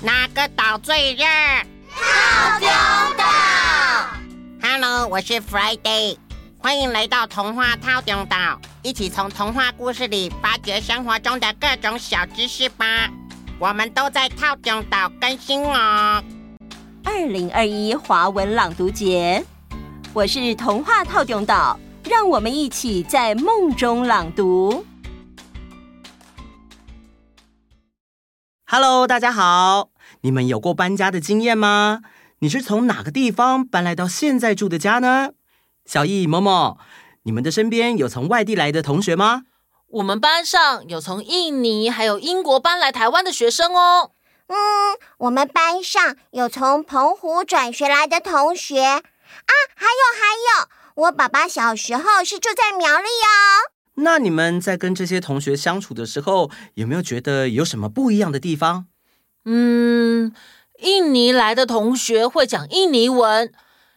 哪个岛最热？套丁岛。Hello，我是 Friday，欢迎来到童话套丁岛，一起从童话故事里发掘生活中的各种小知识吧。我们都在套丁岛更新哦。二零二一华文朗读节，我是童话套丁岛，让我们一起在梦中朗读。Hello，大家好！你们有过搬家的经验吗？你是从哪个地方搬来到现在住的家呢？小易、某某，你们的身边有从外地来的同学吗？我们班上有从印尼还有英国搬来台湾的学生哦。嗯，我们班上有从澎湖转学来的同学啊，还有还有，我爸爸小时候是住在苗栗哦。那你们在跟这些同学相处的时候，有没有觉得有什么不一样的地方？嗯，印尼来的同学会讲印尼文，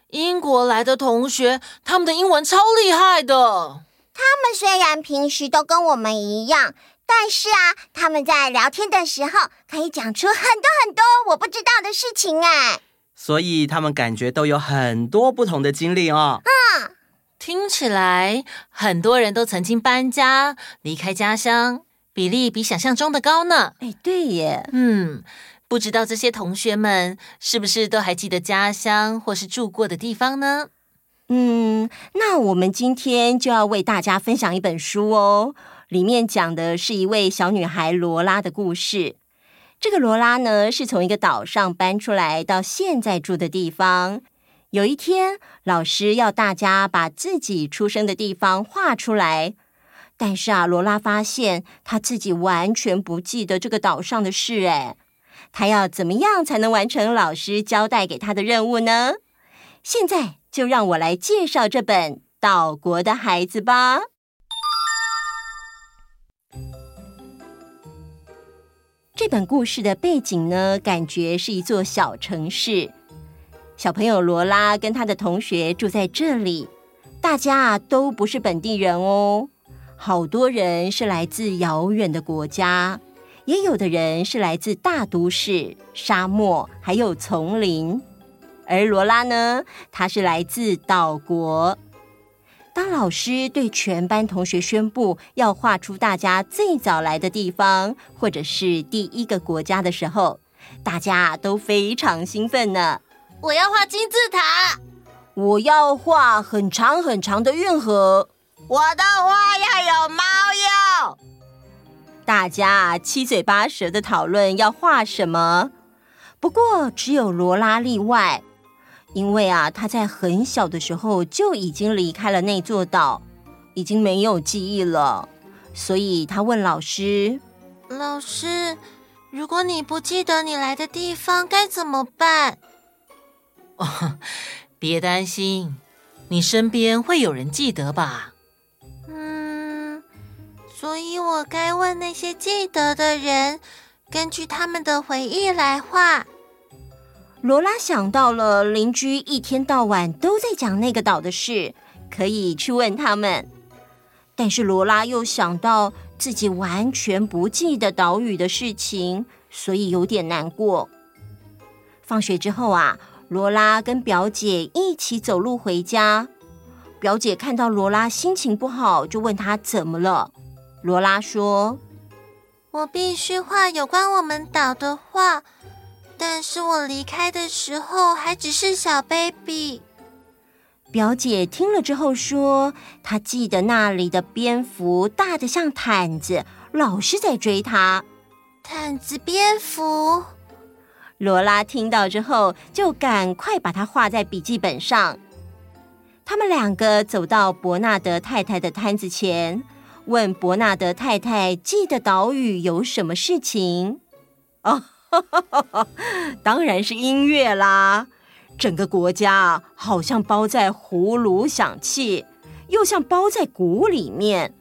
英国来的同学他们的英文超厉害的。他们虽然平时都跟我们一样，但是啊，他们在聊天的时候可以讲出很多很多我不知道的事情哎。所以他们感觉都有很多不同的经历哦。嗯。听起来很多人都曾经搬家离开家乡，比例比想象中的高呢。哎，对耶。嗯，不知道这些同学们是不是都还记得家乡或是住过的地方呢？嗯，那我们今天就要为大家分享一本书哦，里面讲的是一位小女孩罗拉的故事。这个罗拉呢，是从一个岛上搬出来到现在住的地方。有一天，老师要大家把自己出生的地方画出来，但是啊，罗拉发现她自己完全不记得这个岛上的事。哎，她要怎么样才能完成老师交代给她的任务呢？现在就让我来介绍这本《岛国的孩子》吧。这本故事的背景呢，感觉是一座小城市。小朋友罗拉跟他的同学住在这里，大家都不是本地人哦，好多人是来自遥远的国家，也有的人是来自大都市、沙漠还有丛林。而罗拉呢，她是来自岛国。当老师对全班同学宣布要画出大家最早来的地方，或者是第一个国家的时候，大家都非常兴奋呢。我要画金字塔，我要画很长很长的运河，我的画要有猫哟。大家七嘴八舌的讨论要画什么，不过只有罗拉例外，因为啊，她在很小的时候就已经离开了那座岛，已经没有记忆了，所以她问老师：“老师，如果你不记得你来的地方，该怎么办？” 别担心，你身边会有人记得吧？嗯，所以我该问那些记得的人，根据他们的回忆来画。罗拉想到了邻居一天到晚都在讲那个岛的事，可以去问他们。但是罗拉又想到自己完全不记得岛屿的事情，所以有点难过。放学之后啊。罗拉跟表姐一起走路回家，表姐看到罗拉心情不好，就问她怎么了。罗拉说：“我必须画有关我们岛的画，但是我离开的时候还只是小 baby。”表姐听了之后说：“她记得那里的蝙蝠大的像毯子，老是在追她。”毯子蝙蝠。罗拉听到之后，就赶快把它画在笔记本上。他们两个走到伯纳德太太的摊子前，问伯纳德太太记得岛屿有什么事情。哦，当然是音乐啦！整个国家好像包在葫芦响器，又像包在鼓里面。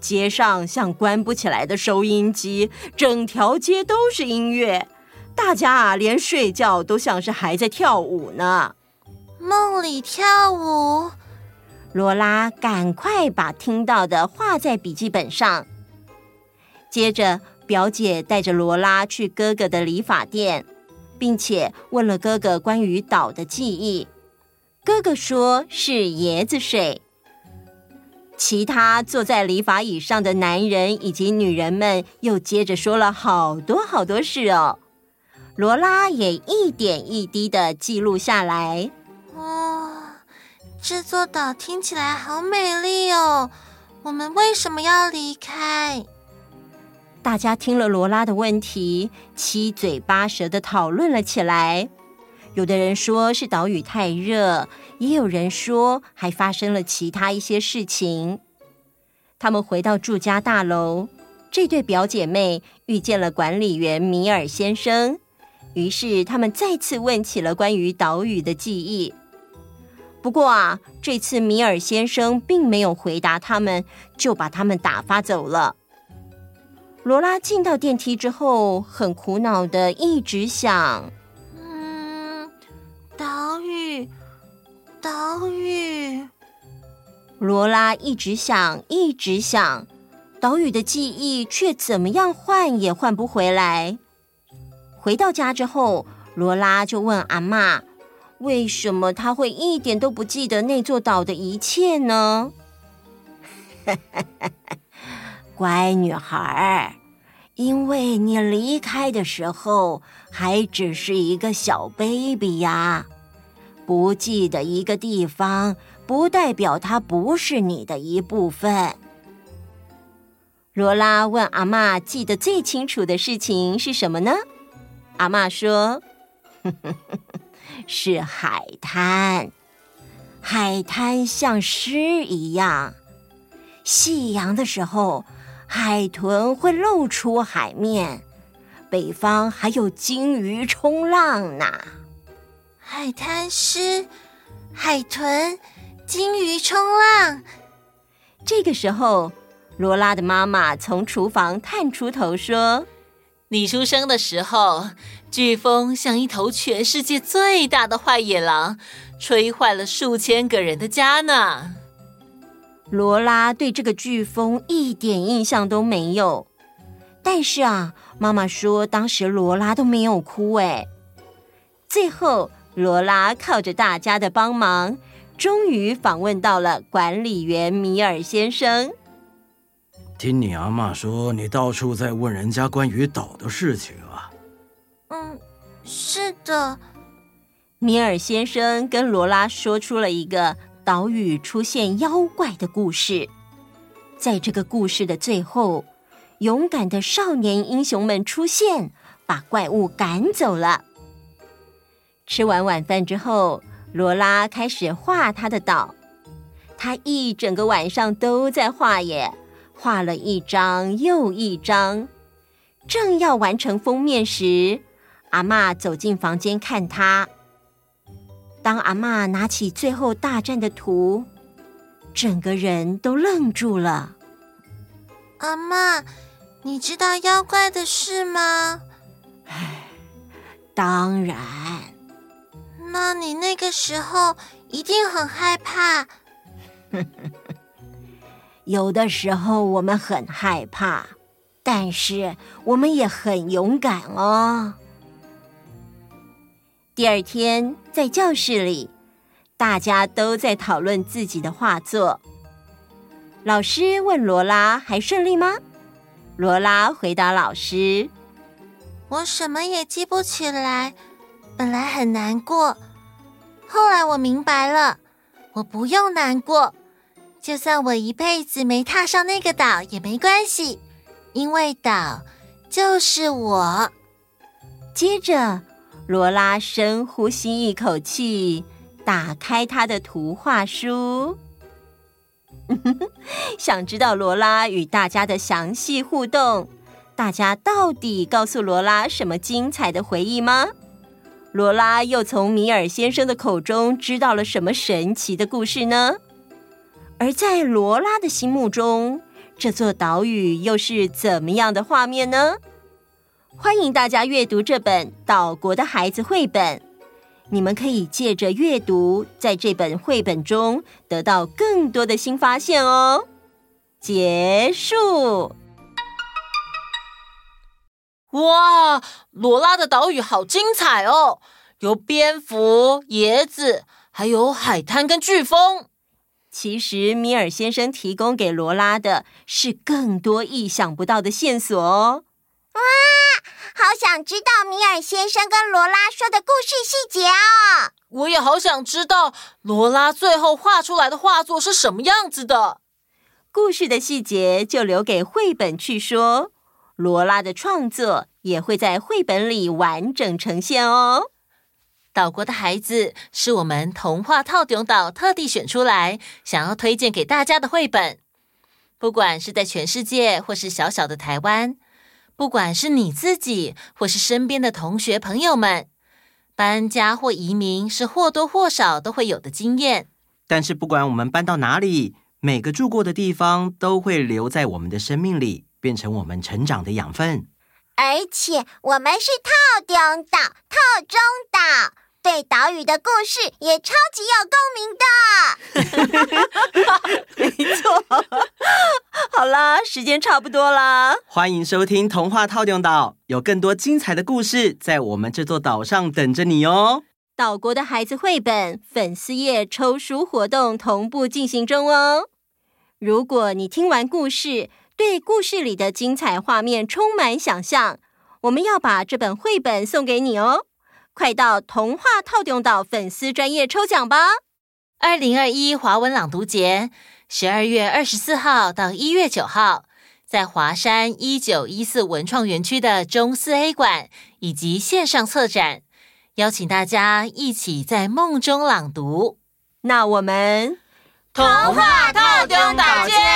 街上像关不起来的收音机，整条街都是音乐。大家啊，连睡觉都像是还在跳舞呢。梦里跳舞，罗拉赶快把听到的画在笔记本上。接着，表姐带着罗拉去哥哥的理发店，并且问了哥哥关于岛的记忆。哥哥说是椰子水。其他坐在理发椅上的男人以及女人们又接着说了好多好多事哦。罗拉也一点一滴的记录下来。哇、哦，这座岛听起来好美丽哦！我们为什么要离开？大家听了罗拉的问题，七嘴八舌的讨论了起来。有的人说是岛屿太热，也有人说还发生了其他一些事情。他们回到住家大楼，这对表姐妹遇见了管理员米尔先生，于是他们再次问起了关于岛屿的记忆。不过啊，这次米尔先生并没有回答他们，就把他们打发走了。罗拉进到电梯之后，很苦恼的一直想。嗯岛屿，岛屿。罗拉一直想，一直想，岛屿的记忆却怎么样换也换不回来。回到家之后，罗拉就问阿嬷：“为什么她会一点都不记得那座岛的一切呢？” 乖女孩，因为你离开的时候还只是一个小 baby 呀。不记得一个地方，不代表它不是你的一部分。罗拉问阿嬷：“记得最清楚的事情是什么呢？”阿妈说：“ 是海滩。海滩像诗一样，夕阳的时候，海豚会露出海面，北方还有鲸鱼冲浪呢。”海滩诗，海豚，鲸鱼冲浪。这个时候，罗拉的妈妈从厨房探出头说：“你出生的时候，飓风像一头全世界最大的坏野狼，吹坏了数千个人的家呢。”罗拉对这个飓风一点印象都没有，但是啊，妈妈说当时罗拉都没有哭哎。最后。罗拉靠着大家的帮忙，终于访问到了管理员米尔先生。听你阿嬷说，你到处在问人家关于岛的事情啊？嗯，是的。米尔先生跟罗拉说出了一个岛屿出现妖怪的故事。在这个故事的最后，勇敢的少年英雄们出现，把怪物赶走了。吃完晚饭之后，罗拉开始画他的岛。他一整个晚上都在画耶，画了一张又一张。正要完成封面时，阿妈走进房间看他。当阿妈拿起最后大战的图，整个人都愣住了。阿妈，你知道妖怪的事吗？唉，当然。那你那个时候一定很害怕。有的时候我们很害怕，但是我们也很勇敢哦。第二天在教室里，大家都在讨论自己的画作。老师问罗拉：“还顺利吗？”罗拉回答老师：“我什么也记不起来。”本来很难过，后来我明白了，我不用难过，就算我一辈子没踏上那个岛也没关系，因为岛就是我。接着，罗拉深呼吸一口气，打开她的图画书。想知道罗拉与大家的详细互动，大家到底告诉罗拉什么精彩的回忆吗？罗拉又从米尔先生的口中知道了什么神奇的故事呢？而在罗拉的心目中，这座岛屿又是怎么样的画面呢？欢迎大家阅读这本《岛国的孩子》绘本，你们可以借着阅读，在这本绘本中得到更多的新发现哦。结束。哇，罗拉的岛屿好精彩哦！有蝙蝠、椰子，还有海滩跟飓风。其实米尔先生提供给罗拉的是更多意想不到的线索哦。哇，好想知道米尔先生跟罗拉说的故事细节哦！我也好想知道罗拉最后画出来的画作是什么样子的。故事的细节就留给绘本去说。罗拉的创作也会在绘本里完整呈现哦。岛国的孩子是我们童话套顶岛特地选出来，想要推荐给大家的绘本。不管是在全世界，或是小小的台湾，不管是你自己，或是身边的同学朋友们，搬家或移民是或多或少都会有的经验。但是不管我们搬到哪里，每个住过的地方都会留在我们的生命里。变成我们成长的养分，而且我们是套顶岛、套中岛，对岛屿的故事也超级有共鸣的。没错，好啦，时间差不多啦，欢迎收听《童话套用岛》，有更多精彩的故事在我们这座岛上等着你哦。岛国的孩子绘本粉丝页抽书活动同步进行中哦。如果你听完故事，对故事里的精彩画面充满想象，我们要把这本绘本送给你哦！快到童话套中岛粉丝专业抽奖吧！二零二一华文朗读节，十二月二十四号到一月九号，在华山一九一四文创园区的中四 A 馆以及线上策展，邀请大家一起在梦中朗读。那我们童话套中岛见！